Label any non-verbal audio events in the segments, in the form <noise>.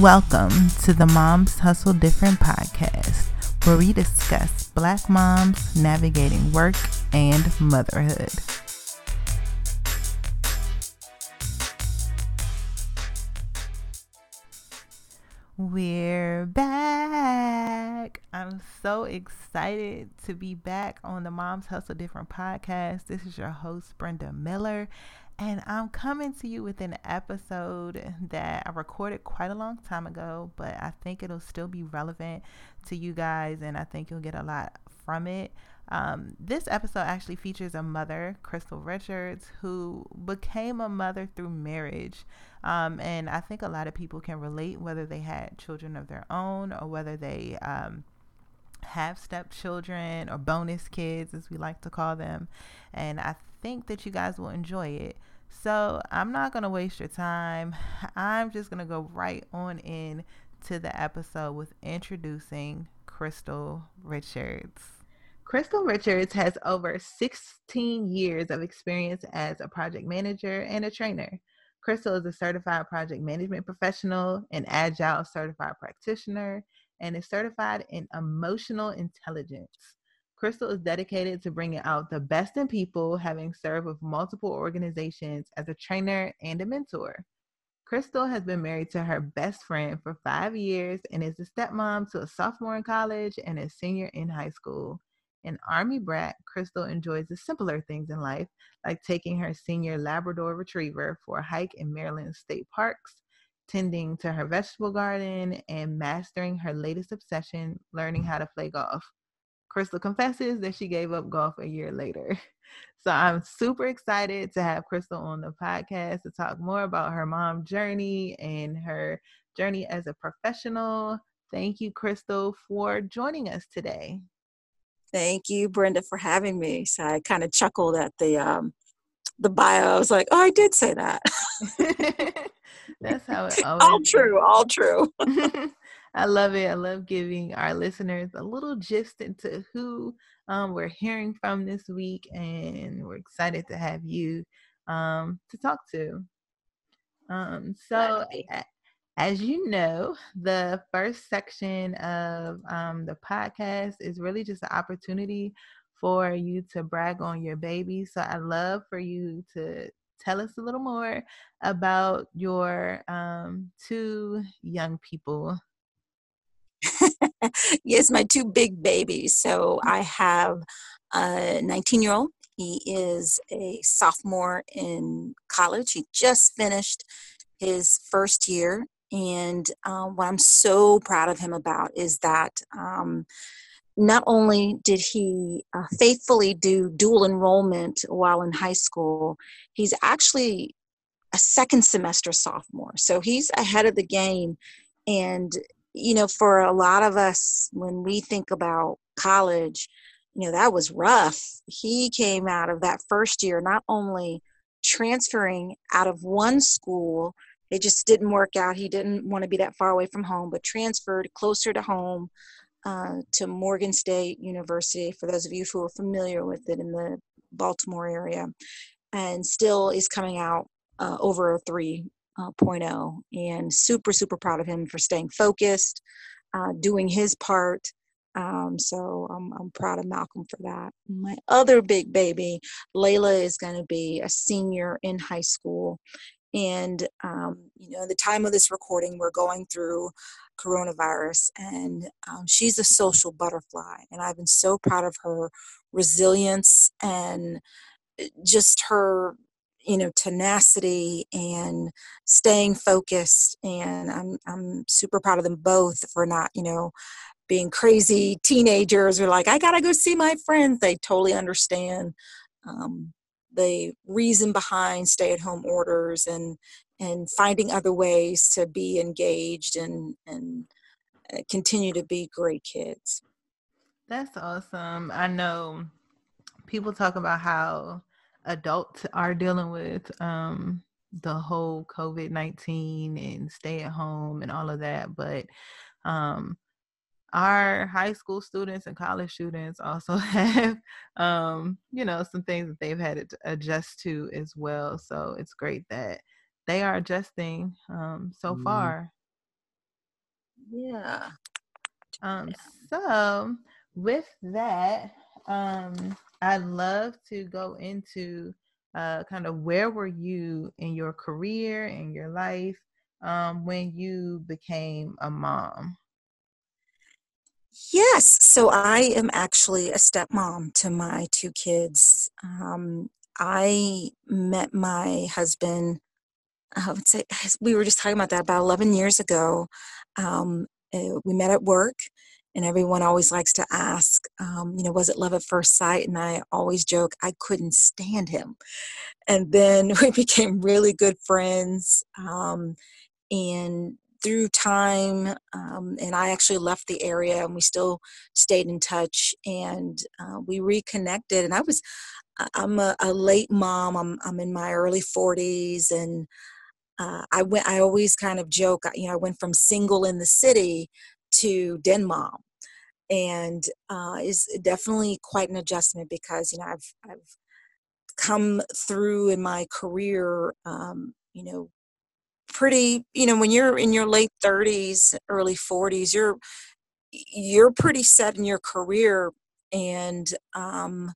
Welcome to the Moms Hustle Different podcast, where we discuss Black moms navigating work and motherhood. We're back. I'm so excited to be back on the Moms Hustle Different podcast. This is your host, Brenda Miller, and I'm coming to you with an episode that I recorded quite a long time ago, but I think it'll still be relevant to you guys, and I think you'll get a lot from it. Um, this episode actually features a mother, Crystal Richards, who became a mother through marriage. Um, and I think a lot of people can relate, whether they had children of their own or whether they um, have stepchildren or bonus kids, as we like to call them. And I think that you guys will enjoy it. So I'm not going to waste your time. <laughs> I'm just going to go right on in to the episode with introducing Crystal Richards. Crystal Richards has over 16 years of experience as a project manager and a trainer. Crystal is a certified project management professional, an agile certified practitioner, and is certified in emotional intelligence. Crystal is dedicated to bringing out the best in people, having served with multiple organizations as a trainer and a mentor. Crystal has been married to her best friend for five years and is a stepmom to a sophomore in college and a senior in high school. An Army brat, Crystal enjoys the simpler things in life, like taking her senior Labrador retriever for a hike in Maryland state parks, tending to her vegetable garden, and mastering her latest obsession, learning how to play golf. Crystal confesses that she gave up golf a year later. <laughs> So I'm super excited to have Crystal on the podcast to talk more about her mom journey and her journey as a professional. Thank you, Crystal, for joining us today. Thank you, Brenda, for having me. So I kind of chuckled at the um, the bio. I was like, oh, I did say that. <laughs> That's how it <laughs> all true, all true. I love it. I love giving our listeners a little gist into who um, we're hearing from this week, and we're excited to have you um, to talk to. Um, so, as you know, the first section of um, the podcast is really just an opportunity for you to brag on your baby. So, I'd love for you to tell us a little more about your um, two young people <laughs> yes, my two big babies. So I have a 19 year old. He is a sophomore in college. He just finished his first year. And um, what I'm so proud of him about is that um, not only did he uh, faithfully do dual enrollment while in high school, he's actually a second semester sophomore. So he's ahead of the game. And you know, for a lot of us, when we think about college, you know, that was rough. He came out of that first year not only transferring out of one school, it just didn't work out. He didn't want to be that far away from home, but transferred closer to home uh, to Morgan State University, for those of you who are familiar with it in the Baltimore area, and still is coming out uh, over a three uh, and super super proud of him for staying focused uh, doing his part. Um, so I'm, I'm proud of malcolm for that. My other big baby layla is going to be a senior in high school. And um, you know the time of this recording we're going through coronavirus and um, she's a social butterfly and i've been so proud of her resilience and uh, just her you know tenacity and staying focused and i'm i'm super proud of them both for not you know being crazy teenagers or like i gotta go see my friends. They totally understand um, the reason behind stay-at-home orders and and finding other ways to be engaged and and uh, continue to be great kids. That's awesome. I know people talk about how adults are dealing with um, the whole COVID 19 and stay at home and all of that. But um, our high school students and college students also <laughs> have, um, you know, some things that they've had to adjust to as well. So it's great that they are adjusting um, so mm-hmm. far. Yeah. Um, so with that, um, I'd love to go into uh, kind of where were you in your career and your life um, when you became a mom? Yes. So I am actually a stepmom to my two kids. Um, I met my husband, I would say, we were just talking about that about 11 years ago. Um, uh, we met at work, and everyone always likes to ask, um, you know, was it love at first sight? And I always joke, I couldn't stand him. And then <laughs> we became really good friends. Um, and through time, um, and I actually left the area, and we still stayed in touch, and uh, we reconnected. And I was, I'm a, a late mom. I'm I'm in my early 40s, and uh, I went. I always kind of joke, you know, I went from single in the city to den mom, and uh, is definitely quite an adjustment because you know I've I've come through in my career, um, you know, pretty you know when you're in your late 30s early 40s you're you're pretty set in your career and um,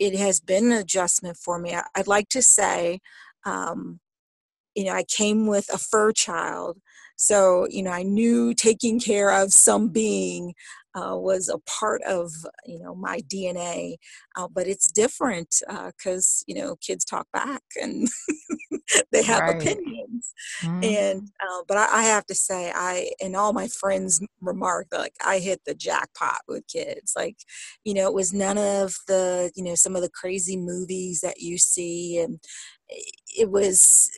it has been an adjustment for me. I, would like to say um, you know i came with a fur child so you know i knew taking care of some being uh, was a part of you know my DNA, uh, but it's different because uh, you know kids talk back and <laughs> they have right. opinions. Mm-hmm. And uh, but I, I, have to say, I and all my friends remark like I hit the jackpot with kids. Like you know, it was none of the you know some of the crazy movies that you see, and it was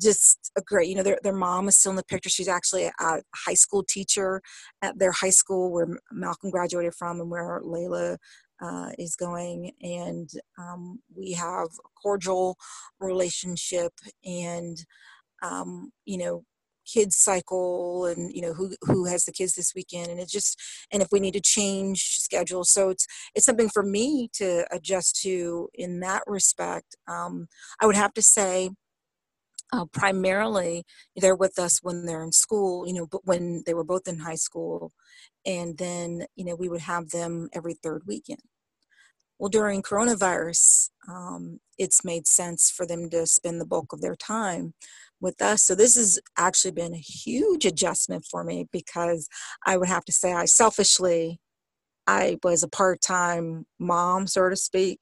just a great you know their, their mom is still in the picture. She's actually a, high school teacher at their high school where malcolm graduated from and where layla uh, is going. And um, we have a cordial relationship and um, you know kids cycle and you know who who has the kids this weekend. And it just and if we need to change schedule. So it's it's something for me to adjust to in that respect. Um, i would have to say uh, primarily they're with us when they're in school you know but when they were both in high school and then you know we would have them every third weekend. Well during coronavirus um, it's made sense for them to spend the bulk of their time with us. So this has actually been a huge adjustment for me because i would have to say i selfishly I was a part-time mom, so to speak,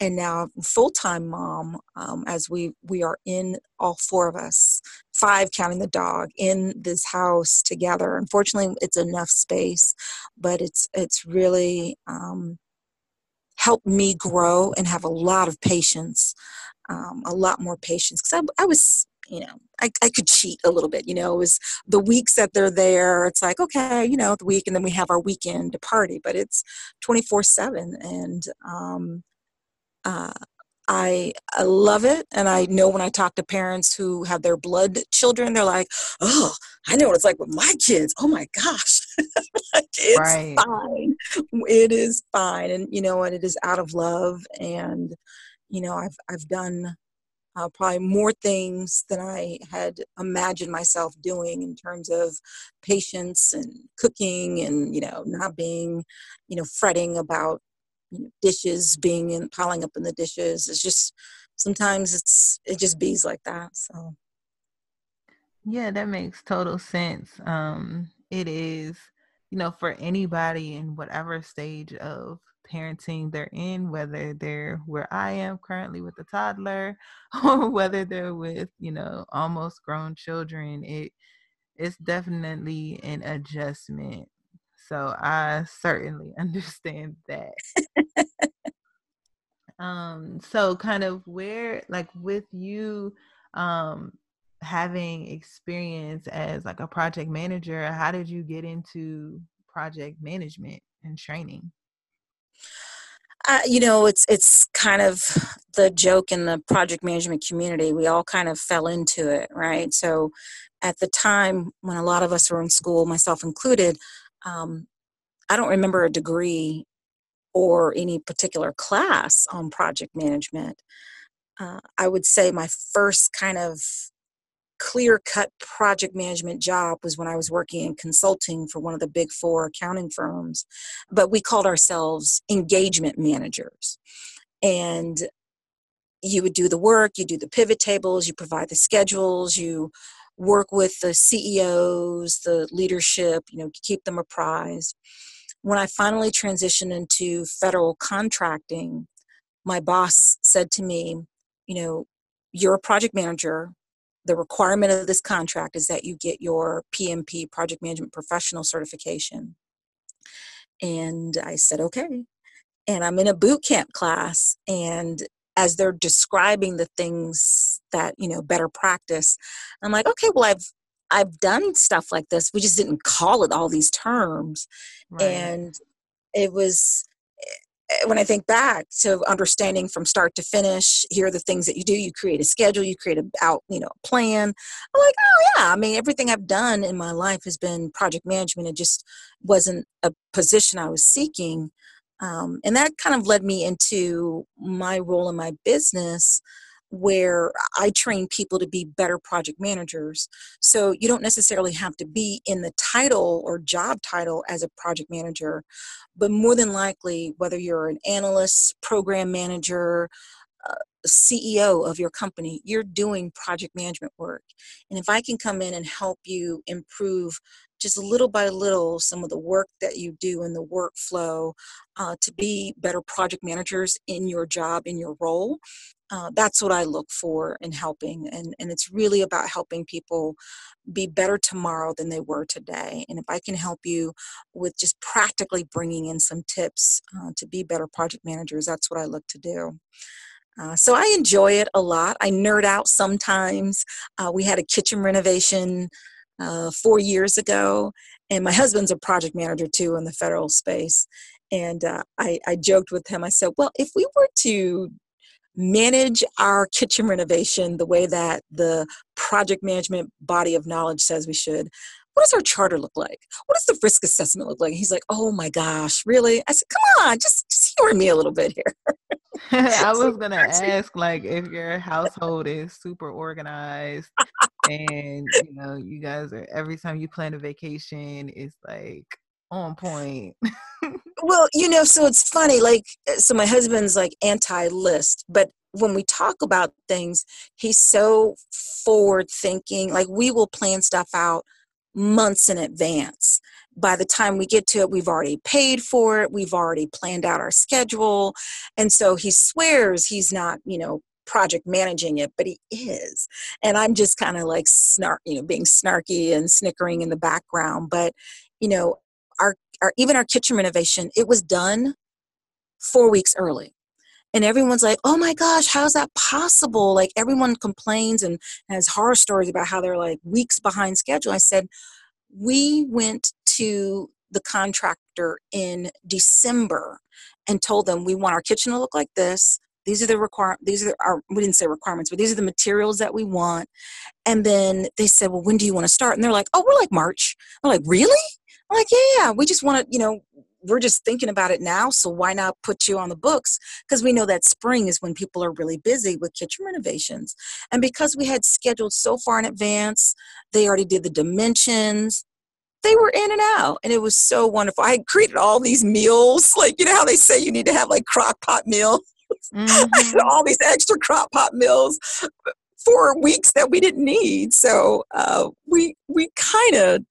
and now full-time mom. Um, as we we are in all four of us, five counting the dog, in this house together. Unfortunately, it's enough space, but it's it's really um, helped me grow and have a lot of patience, um, a lot more patience because I, I was you know, I, I could cheat a little bit, you know, it was the weeks that they're there, it's like, okay, you know, the week and then we have our weekend to party, but it's 24 seven. And, um, uh, I, I love it. And I know when I talk to parents who have their blood children, they're like, oh, I know what it's like with my kids. Oh my gosh. <laughs> like, it's right. fine. It is fine. And, you know, and it is out of love. And, you know, I've, I've done uh, probably more things than I had imagined myself doing in terms of patience and cooking and, you know, not being, you know, fretting about you know, dishes being in, piling up in the dishes. It's just, sometimes it's, it just bees like that. So. Yeah, that makes total sense. Um, it is, you know, for anybody in whatever stage of parenting they're in, whether they're where I am currently with a toddler <laughs> or whether they're with, you know, almost grown children, it it's definitely an adjustment. So I certainly <laughs> understand that. um so kind of where like with you um having experience as like a project manager, how did you get into project management and training? Uh, you know, it's it's kind of the joke in the project management community. We all kind of fell into it, right? So, at the time when a lot of us were in school, myself included, um, I don't remember a degree or any particular class on project management. Uh, I would say my first kind of clear cut project management job was when I was working in consulting for one of the big four accounting firms. But we called ourselves engagement managers. And you would do the work, you do the pivot tables, you provide the schedules, you work with the CEOs, the leadership, you know, keep them apprised. When I finally transitioned into federal contracting, my boss said to me, you know, you're a project manager. The requirement of this contract is that you get your PMP, Project Management Professional certification. And I said, okay. And I'm in a boot camp class, and as they're describing the things that you know better practice i'm like okay well i've i've done stuff like this we just didn't call it all these terms right. and it was when I think back to understanding from start to finish, here are the things that you do. You create a schedule, you create a out, you know, plan. I'm like, oh yeah. I mean, everything I've done in my life has been project management. It just wasn't a position I was seeking. Um, and that kind of led me into my role in my business where I train people to be better project managers. So you don't necessarily have to be in the title or job title as a project manager, but more than likely, whether you're an analyst, program manager, uh, CEO of your company, you're doing project management work. And if I can come in and help you improve just a little by little some of the work that you do in the workflow uh, to be better project managers in your job, in your role. Uh, that's what I look for in helping. And, and it's really about helping people be better tomorrow than they were today. And if I can help you with just practically bringing in some tips uh, to be better project managers, that's what I look to do. Uh, so I enjoy it a lot. I nerd out sometimes. Uh, we had a kitchen renovation uh, four years ago. And my husband's a project manager too in the federal space. And uh, I, I joked with him, I said, well, if we were to manage our kitchen renovation the way that the project management body of knowledge says we should, what does our charter look like? What does the risk assessment look like? He's like, oh my gosh, really? I said, come on, just, just humor me a little bit here. <laughs> I <laughs> was gonna ask, like, if your household is super organized <laughs> and you know you guys are every time you plan a vacation it's like on point <laughs> well you know so it's funny like uh, so my husband's like anti-list but when we talk about things he's so forward thinking like we will plan stuff out months in advance by the time we get to it we've already paid for it we've already planned out our schedule and so he swears he's not you know project managing it, but he is. And I'm just kind of like snark, you know, being snarky and snickering in the background. But, you know, our, our even our kitchen renovation, it was done four weeks early. And everyone's like, oh my gosh, how's that possible? Like everyone complains and has horror stories about how they're like weeks behind schedule. I said, we went to the contractor in December and told them we want our kitchen to look like this these are the require these are our we didn't say requirements but these are the materials that we want and then they said well when do you want to start and they're like oh we're like march i'm like really i'm like yeah we just want to you know we're just thinking about it now so why not put you on the books because we know that spring is when people are really busy with kitchen renovations and because we had scheduled so far in advance they already did the dimensions they were in and out and it was so wonderful i created all these meals <laughs> like you know how they say you need to have like crock pot meal <laughs> mm-hmm. all these extra crock pot meals for weeks that we didn't need. So uh, we we kind of uh,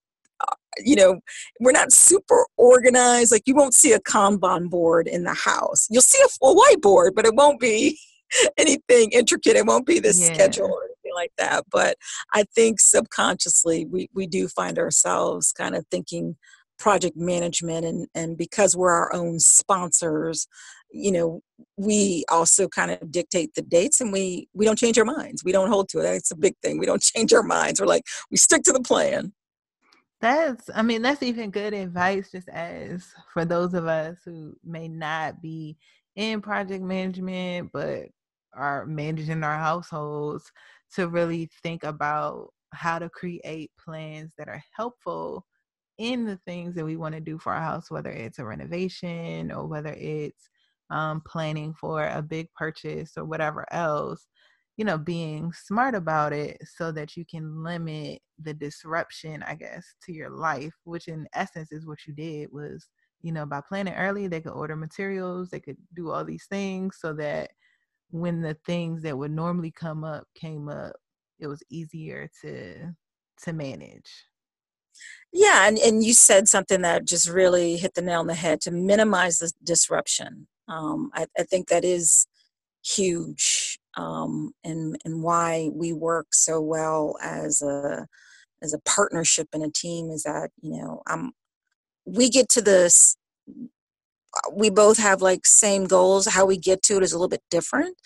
you know we're not super organized like you won't see a kanban board in the house. You'll see a full whiteboard but it won't be <laughs> anything intricate. It won't be the yeah. schedule or anything like that. But i think subconsciously we, we do find ourselves kind of thinking project management and and because we're our own sponsors you know we also kind of dictate the dates and we we don't change our minds. We don't hold to it. It's a big thing. We don't <laughs> change our minds. We're like we stick to the plan that's i mean that's even good advice just as for those of us who may not be in project management but are managing our households to really think about how to create plans that are helpful in the things that we want to do for our house whether it's a renovation or whether it's um, planning for a big purchase or whatever else, you know, being smart about it so that you can limit the disruption, I guess, to your life, which in essence is what you did was, you know, by planning early, they could order materials, they could do all these things so that when the things that would normally come up came up, it was easier to to manage. Yeah, and, and you said something that just really hit the nail on the head to minimize the disruption. Um, I, I think that is huge um, and and why we work so well as a as a partnership and a team is that you know I'm we get to this we both have like same goals. How we get to it is a little bit different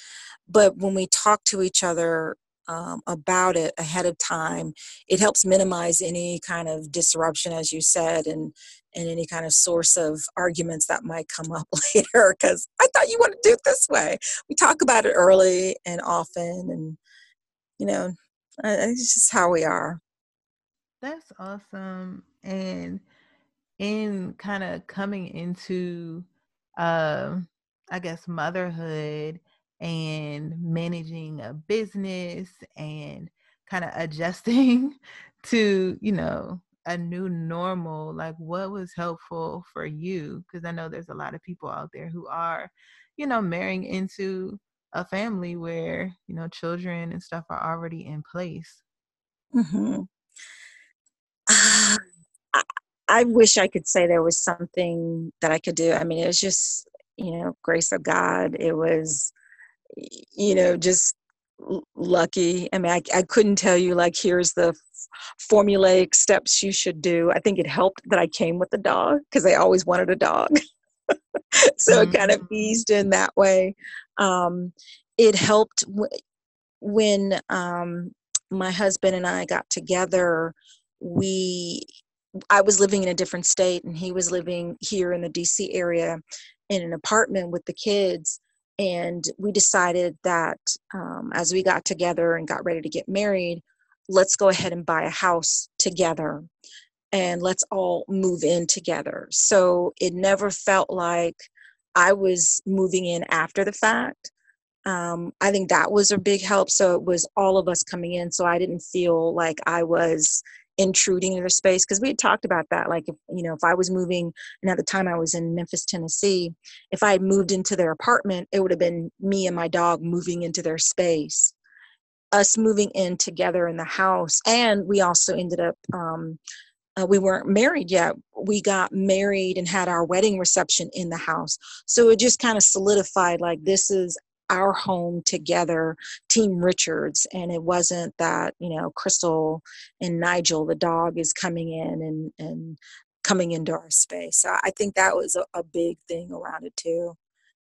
but when we talk to each other um, about it ahead of time it helps minimize any kind of disruption as you said and and any kind of source of arguments that might come up <laughs> later because i thought you want to do it this way. We talk about it early and often and you know it's just how we are. That's awesome and in kind of coming into uh, i guess motherhood and managing a business and kind of adjusting <laughs> to you know a new normal like what was helpful for you? Because i know there's a lot of people out there who are you know marrying into a family where you know children and stuff are already in place. Mm-hmm. uh, I, I wish i could say there was something that i could do. I mean it was just you know grace of god. It was you know just lucky i mean I, I couldn't tell you like here's the formulaic steps you should do. I think it helped that I came with a dog because I always wanted a dog. <laughs> so mm-hmm. it kind of mm. eased in that way. Um, it helped w- when um, my husband and I got together. We, I was living in a different state, and he was living here in the DC area in an apartment with the kids. And we decided that um, as we got together and got ready to get married, let's go ahead and buy a house together and let's all move in together. So it never felt like I was moving in after the fact. Um, I think that was a big help. So it was all of us coming in. So I didn't feel like I was intruding in their space because we had talked about that. Like, if, you know, if I was moving, and at the time I was in Memphis, Tennessee, if I had moved into their apartment, it would have been me and my dog moving into their space us moving in together in the house and we also ended up um, uh, we weren't married yet we got married and had our wedding reception in the house so it just kind of solidified like this is our home together team richards and it wasn't that you know crystal and nigel the dog is coming in and and coming into our space. So i think that was a, a big thing around it too.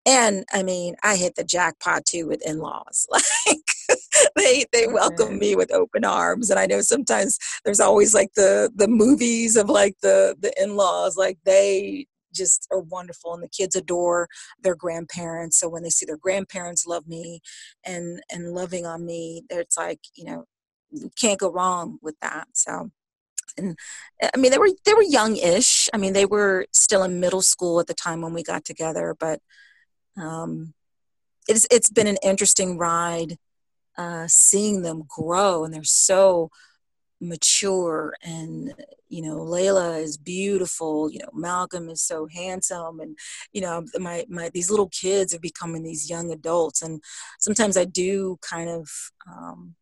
And i mean i hit the jackpot too with in-laws. <laughs> Like they they welcome me with open arms and i know sometimes there's always like the the movies of like the the in-laws like they just are wonderful and the kids adore their grandparents so when they see their grandparents love me and and loving on me it's like you know you can't go wrong with that so and i mean they were they were young-ish i mean they were still in middle school at the time when we got together but um it's it's been an interesting ride uh, seeing them grow and they're so mature and you know layla is beautiful you know malcolm is so handsome and you know my my these little kids are becoming these young adults and sometimes i do kind of um,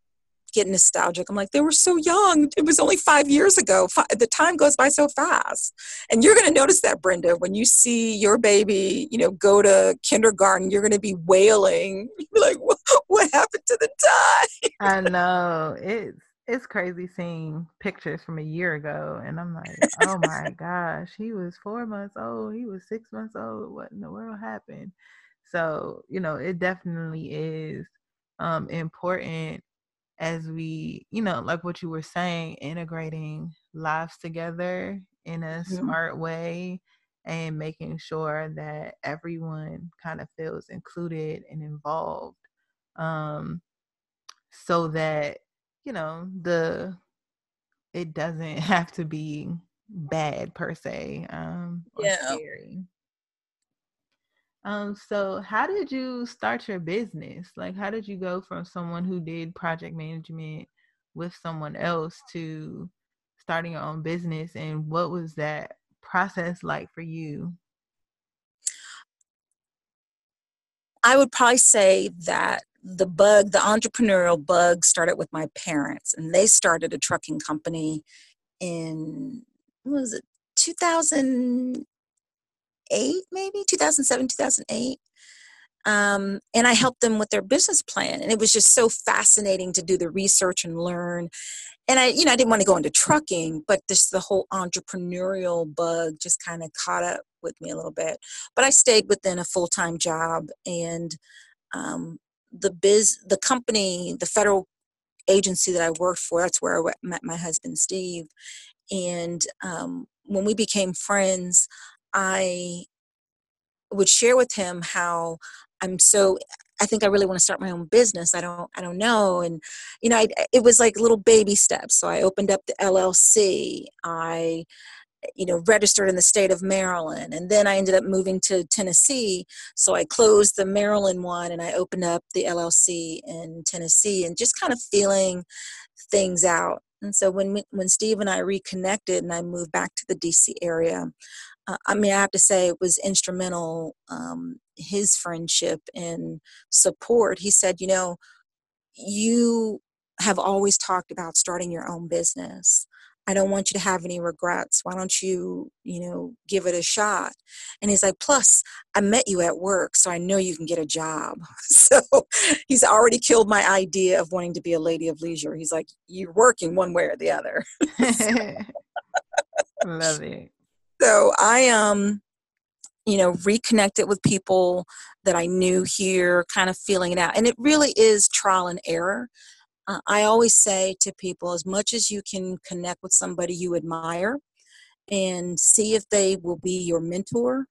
get nostalgic. I'm like, they were so young. It was only five years ago. The time goes by so fast. And you're going to notice that, Brenda, when you see your baby, you know, go to kindergarten, you're going to be wailing. <laughs> You're like, what, what happened to the time? I know. It's, it's crazy seeing pictures from a year ago. And I'm like, oh my <laughs> gosh, he was four months old. He was six months old. What in the world happened? So, you know, it definitely is um, important as we, you know, like what you were saying, integrating lives together in a mm-hmm. smart way and making sure that everyone kind of feels included and involved um so that you know the it doesn't <laughs> have to be bad per se um yeah scary. Um, so how did you start your business? Like, how did you go from someone who did project management with someone else to starting your own business? And what was that process like for you? I would probably say that the bug, the entrepreneurial bug, started with my parents, and they started a trucking company in was it 2008, maybe 2007, 2008. Um, and I helped them with their business plan, and it was just so fascinating to do the research and learn. And I, you know, I didn't want to go into trucking, but this the whole entrepreneurial bug just kind of caught up with me a little bit. But I stayed within a full time job, and um, the biz, the company, the federal agency that I worked for, that's where I met my husband Steve. And um, when we became friends, I would share with him how I'm so I think I really want to start my own business. I don't I don't know and you know I, it was like little baby steps. So I opened up the LLC. I you know registered in the state of maryland and then i ended up moving to tennessee. So i closed the maryland one and i opened up the llc in tennessee and just kind of feeling things out. And so when when steve and i reconnected and i moved back to the dc area uh, i mean i have to say it was instrumental um, his friendship and support. He said you know you have always talked about starting your own business I don't want you to have any regrets. Why don't you, you know, give it a shot? And he's like, plus, I met you at work, so I know you can get a job. <laughs> So he's already killed my idea of wanting to be a lady of leisure. He's like, you're working one way or the other. <laughs> <laughs> Love it. So I um, you know, reconnected with people that I knew here, kind of feeling it out. And it really is trial and error uh, I always say to people as much as you can connect with somebody you admire and see if they will be your mentor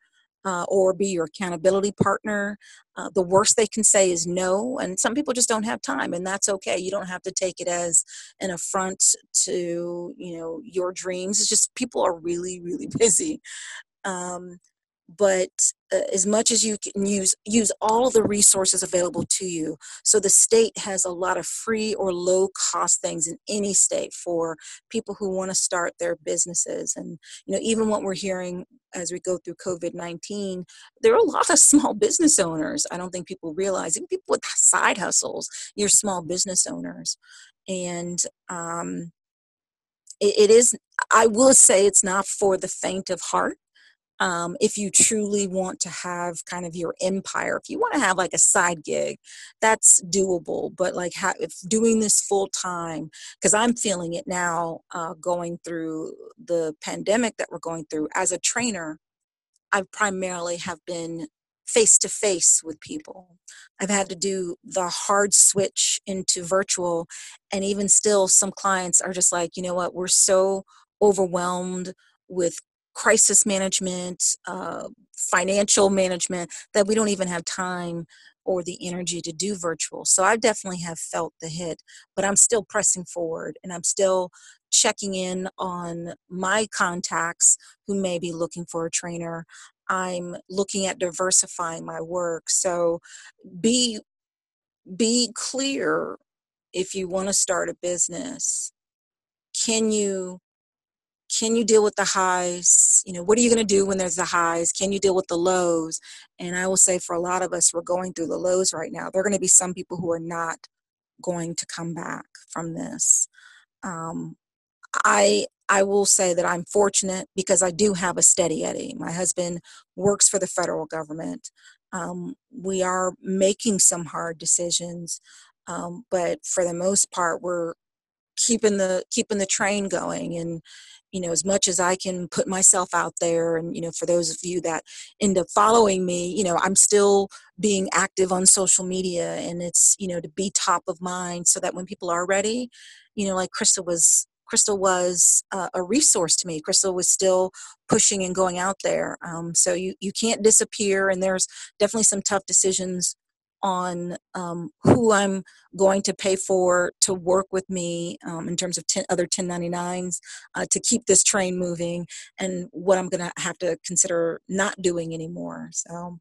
uh, or be your accountability partner. Uh, the worst they can say is no, and some people just don't have time, and that's okay. You don't have to take it as an affront to you know your dreams. It's just people are really, really <laughs> busy. Um, but uh, as much as you can use use all the resources available to you so the state has a lot of free or low cost things in any state for people who want to start their businesses. And you know even what we're hearing as we go through covid-19 there are a lot of small business owners. I don't think people realize even people with side hustles you're small business owners. And um, it, it is i will say it's not for the faint of heart um, if you truly want to have kind of your empire if you want to have like a side gig that's doable but like if doing this full time because i'm feeling it now uh, going through the pandemic that we're going through as a trainer i primarily have been face to face with people. I've had to do the hard switch into virtual, and even still, some clients are just like, you know what, we're so overwhelmed with crisis management, uh, financial management that we don't even have time or the energy to do virtual. So I definitely have felt the hit, but I'm still pressing forward and I'm still checking in on my contacts who may be looking for a trainer. I'm looking at diversifying my work. So be be clear if you want to start a business. Can you can you deal with the highs? You know what are you going to do when there's the highs? Can you deal with the lows? And i will say for a lot of us we're going through the lows right now. There are going to be some people who are not going to come back from this. Um, i i will say that i'm fortunate because i do have a steady eddie. My husband works for the federal government. Um, we are making some hard decisions um, but for the most part we're keeping the keeping the train going and you know as much as i can put myself out there and you know for those of you that end up following me you know i'm still being active on social media and it's you know to be top of mind so that when people are ready you know like crystal was crystal was uh, a resource to me. Crystal was still pushing and going out there. Um, so you you can't disappear and there's definitely some tough decisions on um, who I'm going to pay for to work with me um, in terms of 10, other 1099s uh, to keep this train moving and what I'm going to have to consider not doing anymore. So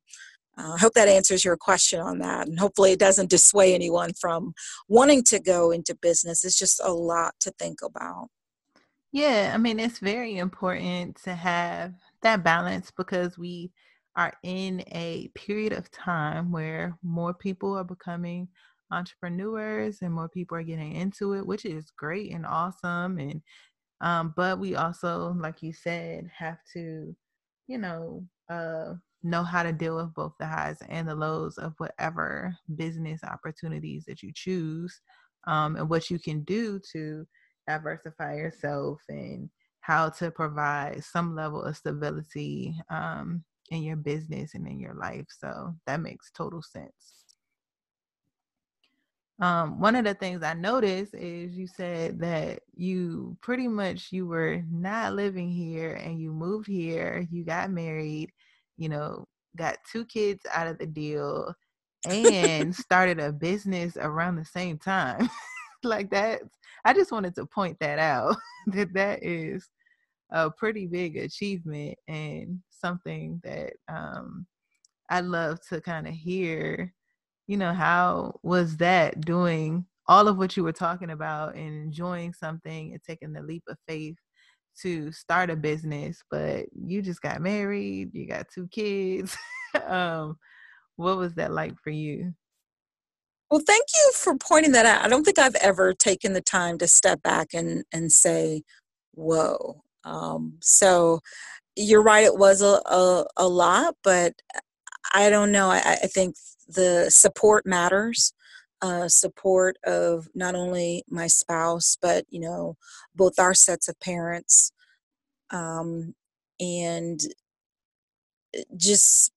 uh, I hope that answers your question on that. And hopefully, it doesn't dissuade anyone from wanting to go into business. It's just a lot to think about. Yeah, I mean, it's very important to have that balance because we are in a period of time where more people are becoming entrepreneurs and more people are getting into it, which is great and awesome. And um, but we also, like you said, have to, you know, uh, know how to deal with both the highs and the lows of whatever business opportunities that you choose, um, and what you can do to diversify yourself and how to provide some level of stability um, in your business and in your life. So that makes total sense. Um, one of the things I noticed is you said that you pretty much you were not living here and you moved here, you got married, you know, got two kids out of the deal and <laughs> started a business around the same time. <laughs> like that. I just wanted to point that out <laughs> that that is a pretty big achievement and something that um I love to kind of hear you know, how was that doing all of what you were talking about and enjoying something and taking the leap of faith to start a business, but you just got married, you got two kids. <laughs> um, what was that like for you? Well, thank you for pointing that out. I don't think I've ever taken the time to step back and, and say, whoa. Um, so you're right, it was a, a, a lot, but I don't know. I, I think the support matters. Uh, support of not only my spouse, but you know, both our sets of parents, um, and uh, just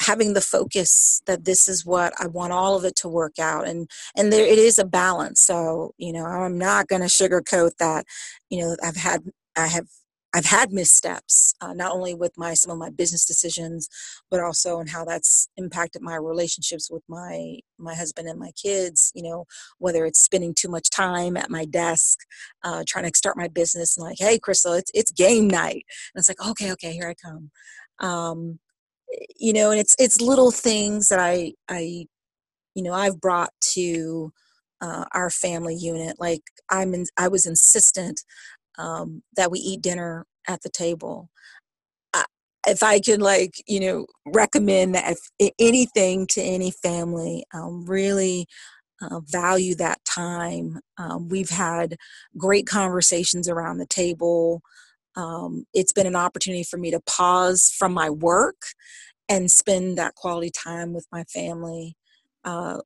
having the focus that this is what I want all of it to work out and and there it is a balance so you know I'm not going to sugarcoat that you know I've had I have I've had missteps, uh, not only with my some of my business decisions, but also in how that's impacted my relationships with my my husband and my kids. You know, whether it's spending too much time at my desk, uh, trying to start my business, and like, hey, Crystal, it's it's game night, and it's like, okay, okay, here I come. Um, you know, and it's it's little things that I I, you know, I've brought to. Uh, our family unit like i'm in, i was insistent um, that we eat dinner at the table. I, if I could, like, you know, recommend that if anything to any family, um, really uh, value that time. Um, we've had great conversations around the table. Um, it's been an opportunity for me to pause from my work and spend that quality time with my family. Uh,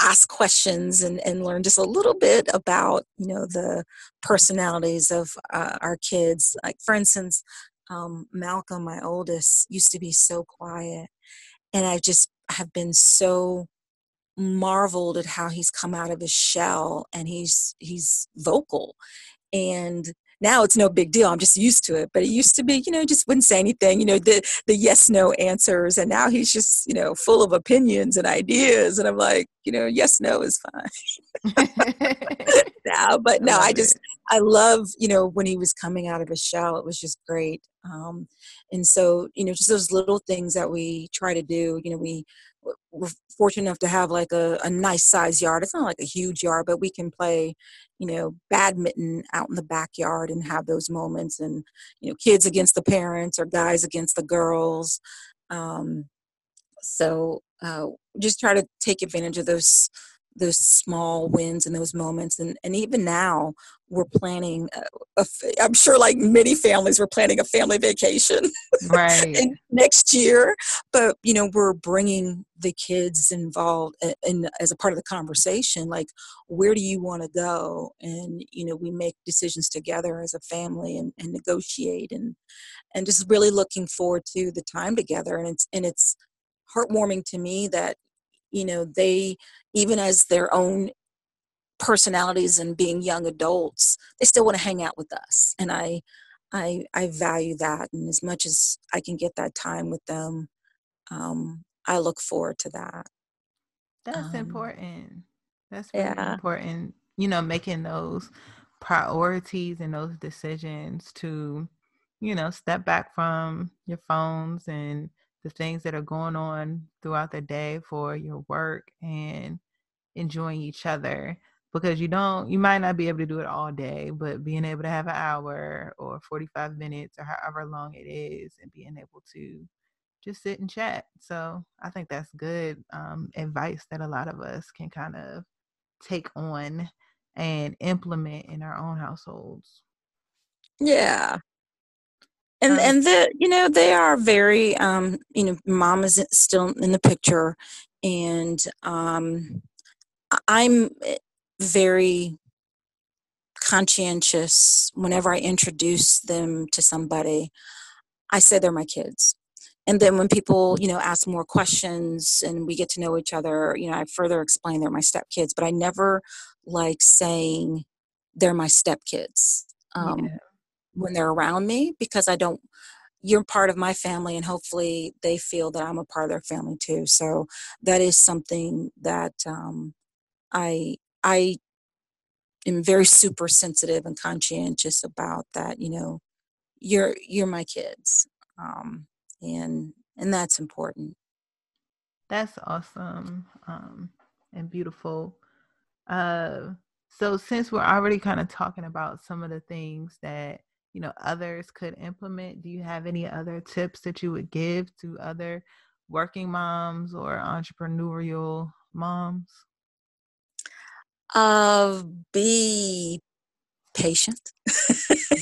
ask questions and, and learn just a little bit about you know the personalities of uh, our kids. Like for instance um, malcolm my oldest used to be so quiet and i just have been so marveled at how he's come out of his shell and he's he's vocal. And now it's no big deal i'm just used to it but it used to be you know just wouldn't say anything you know the the yes no answers and now he's just you know full of opinions and ideas and i'm like you know yes no is fine. <laughs> <laughs> Now but no i, just i love you know when he was coming out of his shell it was just great um, and so you know just those little things that we try to do you know we we're fortunate enough to have like a, a nice size yard. It's not like a huge yard, but we can play, you know, badminton out in the backyard and have those moments and, you know, kids against the parents or guys against the girls. Um, so uh, just try to take advantage of those those small wins and those moments and, and even now we're planning uh, i am sure like many families we're planning a family vacation <laughs> right. next year but you know we're bringing the kids involved in, in, as a part of the conversation like where do you want to go? And you know we make decisions together as a family and, and negotiate and and just really looking forward to the time together and it's and it's heartwarming to me that you know they even as their own personalities and being young adults they still want to hang out with us and i i i value that and as much as i can get that time with them um i look forward to that that's um, important that's really yeah. important you know making those priorities and those decisions to you know step back from your phones and the things that are going on throughout the day for your work and enjoying each other because you don't you might not be able to do it all day but being able to have an hour or 45 minutes or however long it is and being able to just sit and chat. So i think that's good um, advice that a lot of us can kind of take on and implement in our own households. Yeah and um, and the you know they are very um you know mom is still in the picture and um i'm very conscientious whenever I introduce them to somebody. I say they're my kids. And then when people, you know, ask more questions and we get to know each other, you know, I further explain they're my stepkids, but I never like saying they're my stepkids um, yeah. When they're around me because I don't, you're part of my family and hopefully they feel that I'm a part of their family too. So that is something that um, I I am very super sensitive and conscientious about that. You know, you're you're my kids, um, and and that's important. That's awesome um, and beautiful. Uh, so since we're already kind of talking about some of the things that you know others could implement, do you have any other tips that you would give to other working moms or entrepreneurial moms? uh, be patient.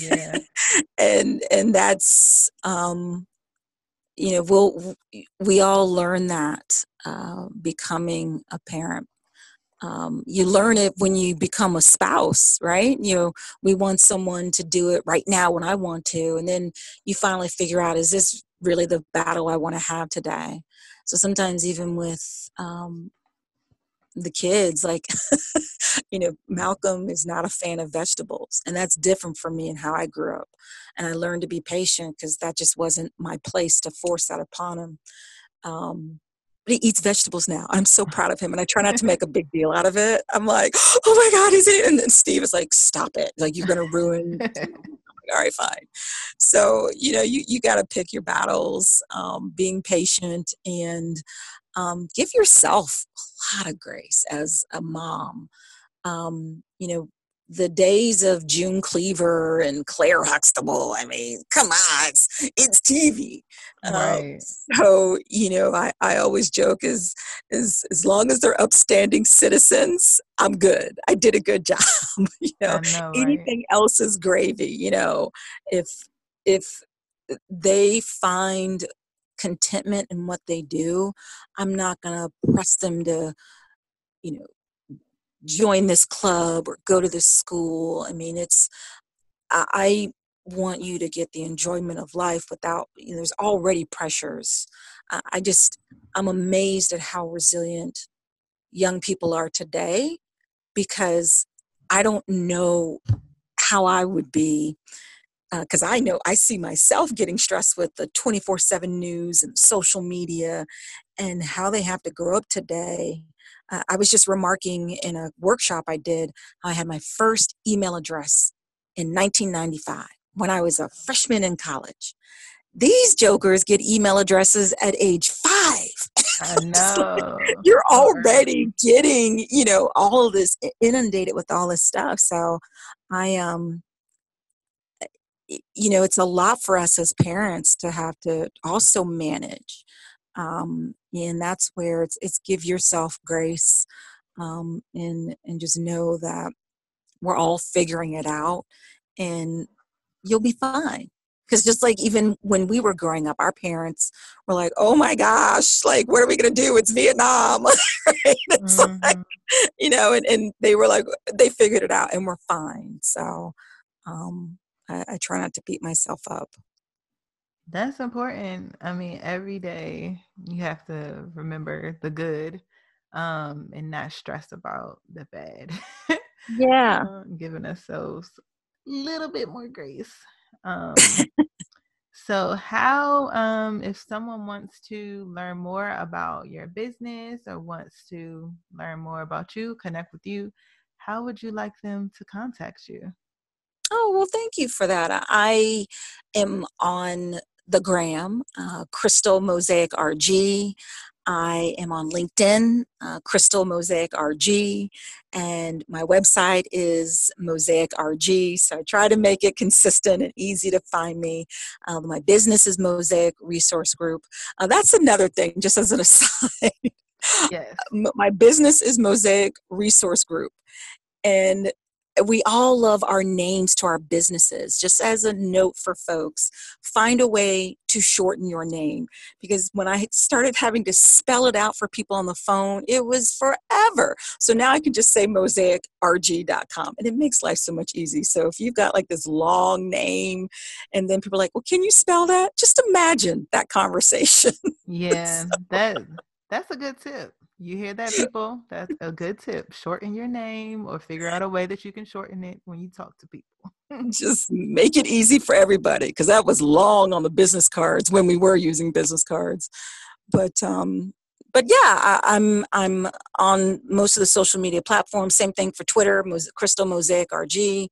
yeah. <laughs> and and that's um, you know we'll we all learn that uh, becoming a parent. Um, you learn it when you become a spouse, right? You know, we want someone to do it right now when I want to, and then you finally figure out is this really the battle I want to have today? So sometimes even with um, the kids like <laughs> you know malcolm is not a fan of vegetables and that's different for me and how i grew up and i learned to be patient because that just wasn't my place to force that upon him um, he eats vegetables now. I'm so proud of him and i try not to make a big deal out of it. I'm like <laughs> oh my god he's eating and then steve is like stop it. Like you're gonna ruin <laughs> all right fine. So you know you, you got to pick your battles um, being patient and um, give yourself a lot of grace as a mom. Um, you know, the days of June Cleaver and Claire Huxtable. I mean, come on, it's, it's TV. Um, right. so you know, I, I always joke is is as long as they're upstanding citizens, I'm good. I did a good <laughs> job. you know, know anything right? else is gravy. You know, if if they find contentment in what they do, I'm not going to press them to, you know, join this club or go to this school. I mean, it's, I, want you to get the enjoyment of life without, you know, there's already pressures. I just, I'm amazed at how resilient young people are today because I don't know how I would be because uh, I know I see myself getting stressed with the 24 7 news and social media and how they have to grow up today. Uh, I was just remarking in a workshop I did, I had my first email address in 1995 when I was a freshman in college. These jokers get email addresses at age five. <laughs> I know. you're already getting, you know, all of this inundated with all this stuff. So I um you know it's a lot for us as parents to have to also manage um, and that's where it's it's give yourself grace um, and and just know that we're all figuring it out and you'll be fine. Because just like even when we were growing up our parents were like oh my gosh like what are we going to do? It's vietnam. <laughs> It's mm-hmm. like, you know and, and they were like they figured it out and we're fine. So um, I, I try not to beat myself up. That's important. I mean, every day you have to remember the good um, and not stress about the bad. <laughs> Yeah. um, giving ourselves a little bit more grace. <laughs> Um, so, how, um, if someone wants to learn more about your business or wants to learn more about you, connect with you, how would you like them to contact you? Oh, well, thank you for that. I am on the gram, uh, Crystal Mosaic RG. I am on LinkedIn, uh, Crystal Mosaic RG, and my website is Mosaic RG. So I try to make it consistent and easy to find me. Uh, my business is Mosaic Resource Group. Uh, that's another thing, just as an <laughs> aside. Yes. my business is Mosaic Resource Group. And we all love our names to our businesses. Just as a note for folks, find a way to shorten your name. Because when I started having to spell it out for people on the phone, it was forever. So now I can just say mosaicrg.com and it makes life so much easy. So if you've got like this long name and then people are like, well, can you spell that? Just imagine that conversation. <laughs> Yeah, so. that that's a good tip. You hear that, people? That's a good tip. Shorten your name or figure out a way that you can shorten it when you talk to people. <laughs> Just make it easy for everybody because that was long on the business cards when we were using business cards. But um, but yeah, I, am I'm, I'm on most of the social media platforms. Same thing for Twitter, Crystal Mosaic RG.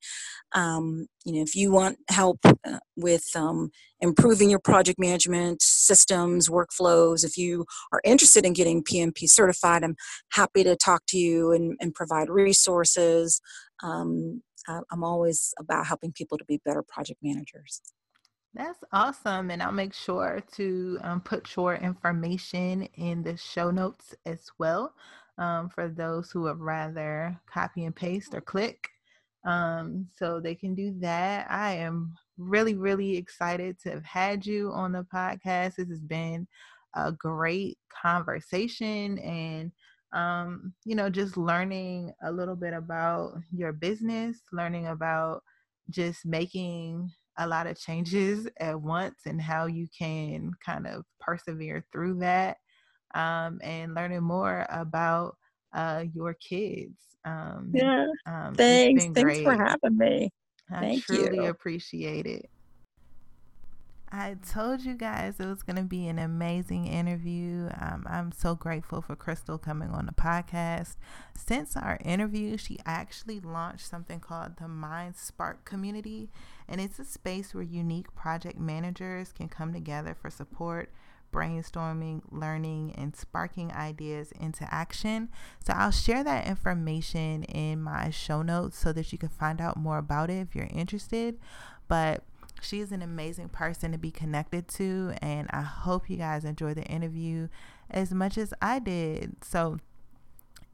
Um, you know, if you want help uh, with um, improving your project management systems, workflows, if you are interested in getting PMP certified, I'm happy to talk to you and, and provide resources. Um, I'm always about helping people to be better project managers. That's awesome. And I'll make sure to um, put your information in the show notes as well um, for those who would rather copy and paste or click. Um, so they can do that. I am really, really excited to have had you on the podcast. This has been a great conversation and um, you know, just learning a little bit about your business, learning about just making a lot of changes <laughs> at once and how you can kind of persevere through that um, and learning more about uh, your kids. Um, yeah. Um, Thanks. Thanks for having me. I Thank truly you. appreciate it. I told you guys it was going to be an amazing interview. Um, I'm so grateful for Crystal coming on the podcast. Since our interview, she actually launched something called the Mind Spark Community, and it's a space where unique project managers can come together for support, brainstorming, learning, and sparking ideas into action. So I'll share that information in my show notes so that you can find out more about it if you're interested. But She's an amazing person to be connected to, and I hope you guys enjoy the interview as much as I did. So,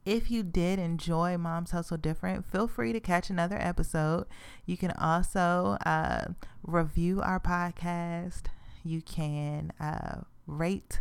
if you did enjoy Moms Hustle Different, feel free to catch another episode. You can also uh, review our podcast. You can uh, rate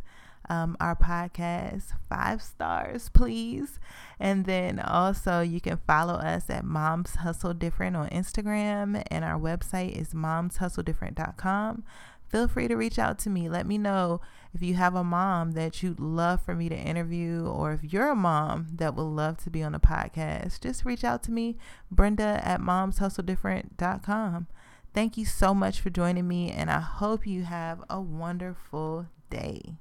um, our podcast five stars, please. And then also, you can follow us at Moms Hustle Different on Instagram, and our website is momshustledifferent.com. Feel free to reach out to me. Let me know if you have a mom that you'd love for me to interview, or if you're a mom that would love to be on the podcast. Just reach out to me, Brenda at momshustledifferent.com. Thank you so much for joining me, and I hope you have a wonderful day.